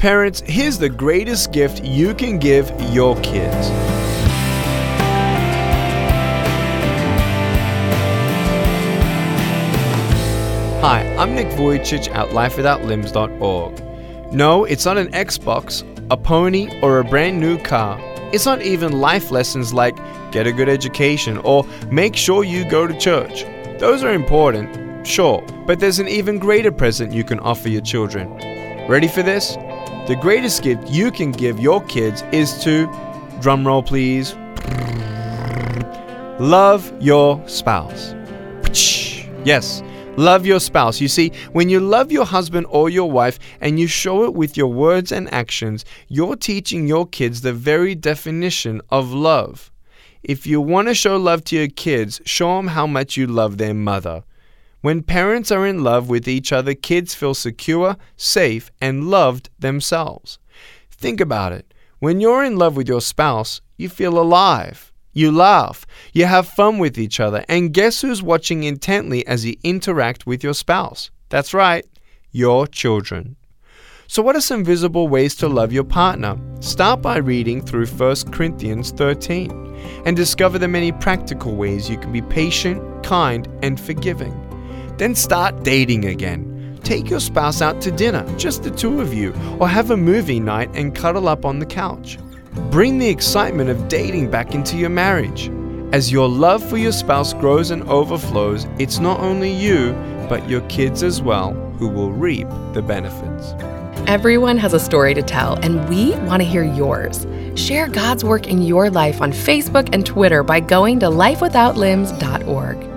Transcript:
Parents, here's the greatest gift you can give your kids. Hi, I'm Nick Vujicic at lifewithoutlimbs.org. No, it's not an Xbox, a pony, or a brand new car. It's not even life lessons like get a good education or make sure you go to church. Those are important, sure, but there's an even greater present you can offer your children. Ready for this? The greatest gift you can give your kids is to, drumroll please, love your spouse. Yes, love your spouse. You see, when you love your husband or your wife and you show it with your words and actions, you're teaching your kids the very definition of love. If you want to show love to your kids, show them how much you love their mother. When parents are in love with each other, kids feel secure, safe, and loved themselves. Think about it. When you're in love with your spouse, you feel alive. You laugh. You have fun with each other. And guess who's watching intently as you interact with your spouse? That's right, your children. So, what are some visible ways to love your partner? Start by reading through 1 Corinthians 13 and discover the many practical ways you can be patient, kind, and forgiving. Then start dating again. Take your spouse out to dinner, just the two of you, or have a movie night and cuddle up on the couch. Bring the excitement of dating back into your marriage. As your love for your spouse grows and overflows, it's not only you, but your kids as well who will reap the benefits. Everyone has a story to tell, and we want to hear yours. Share God's work in your life on Facebook and Twitter by going to lifewithoutlimbs.org.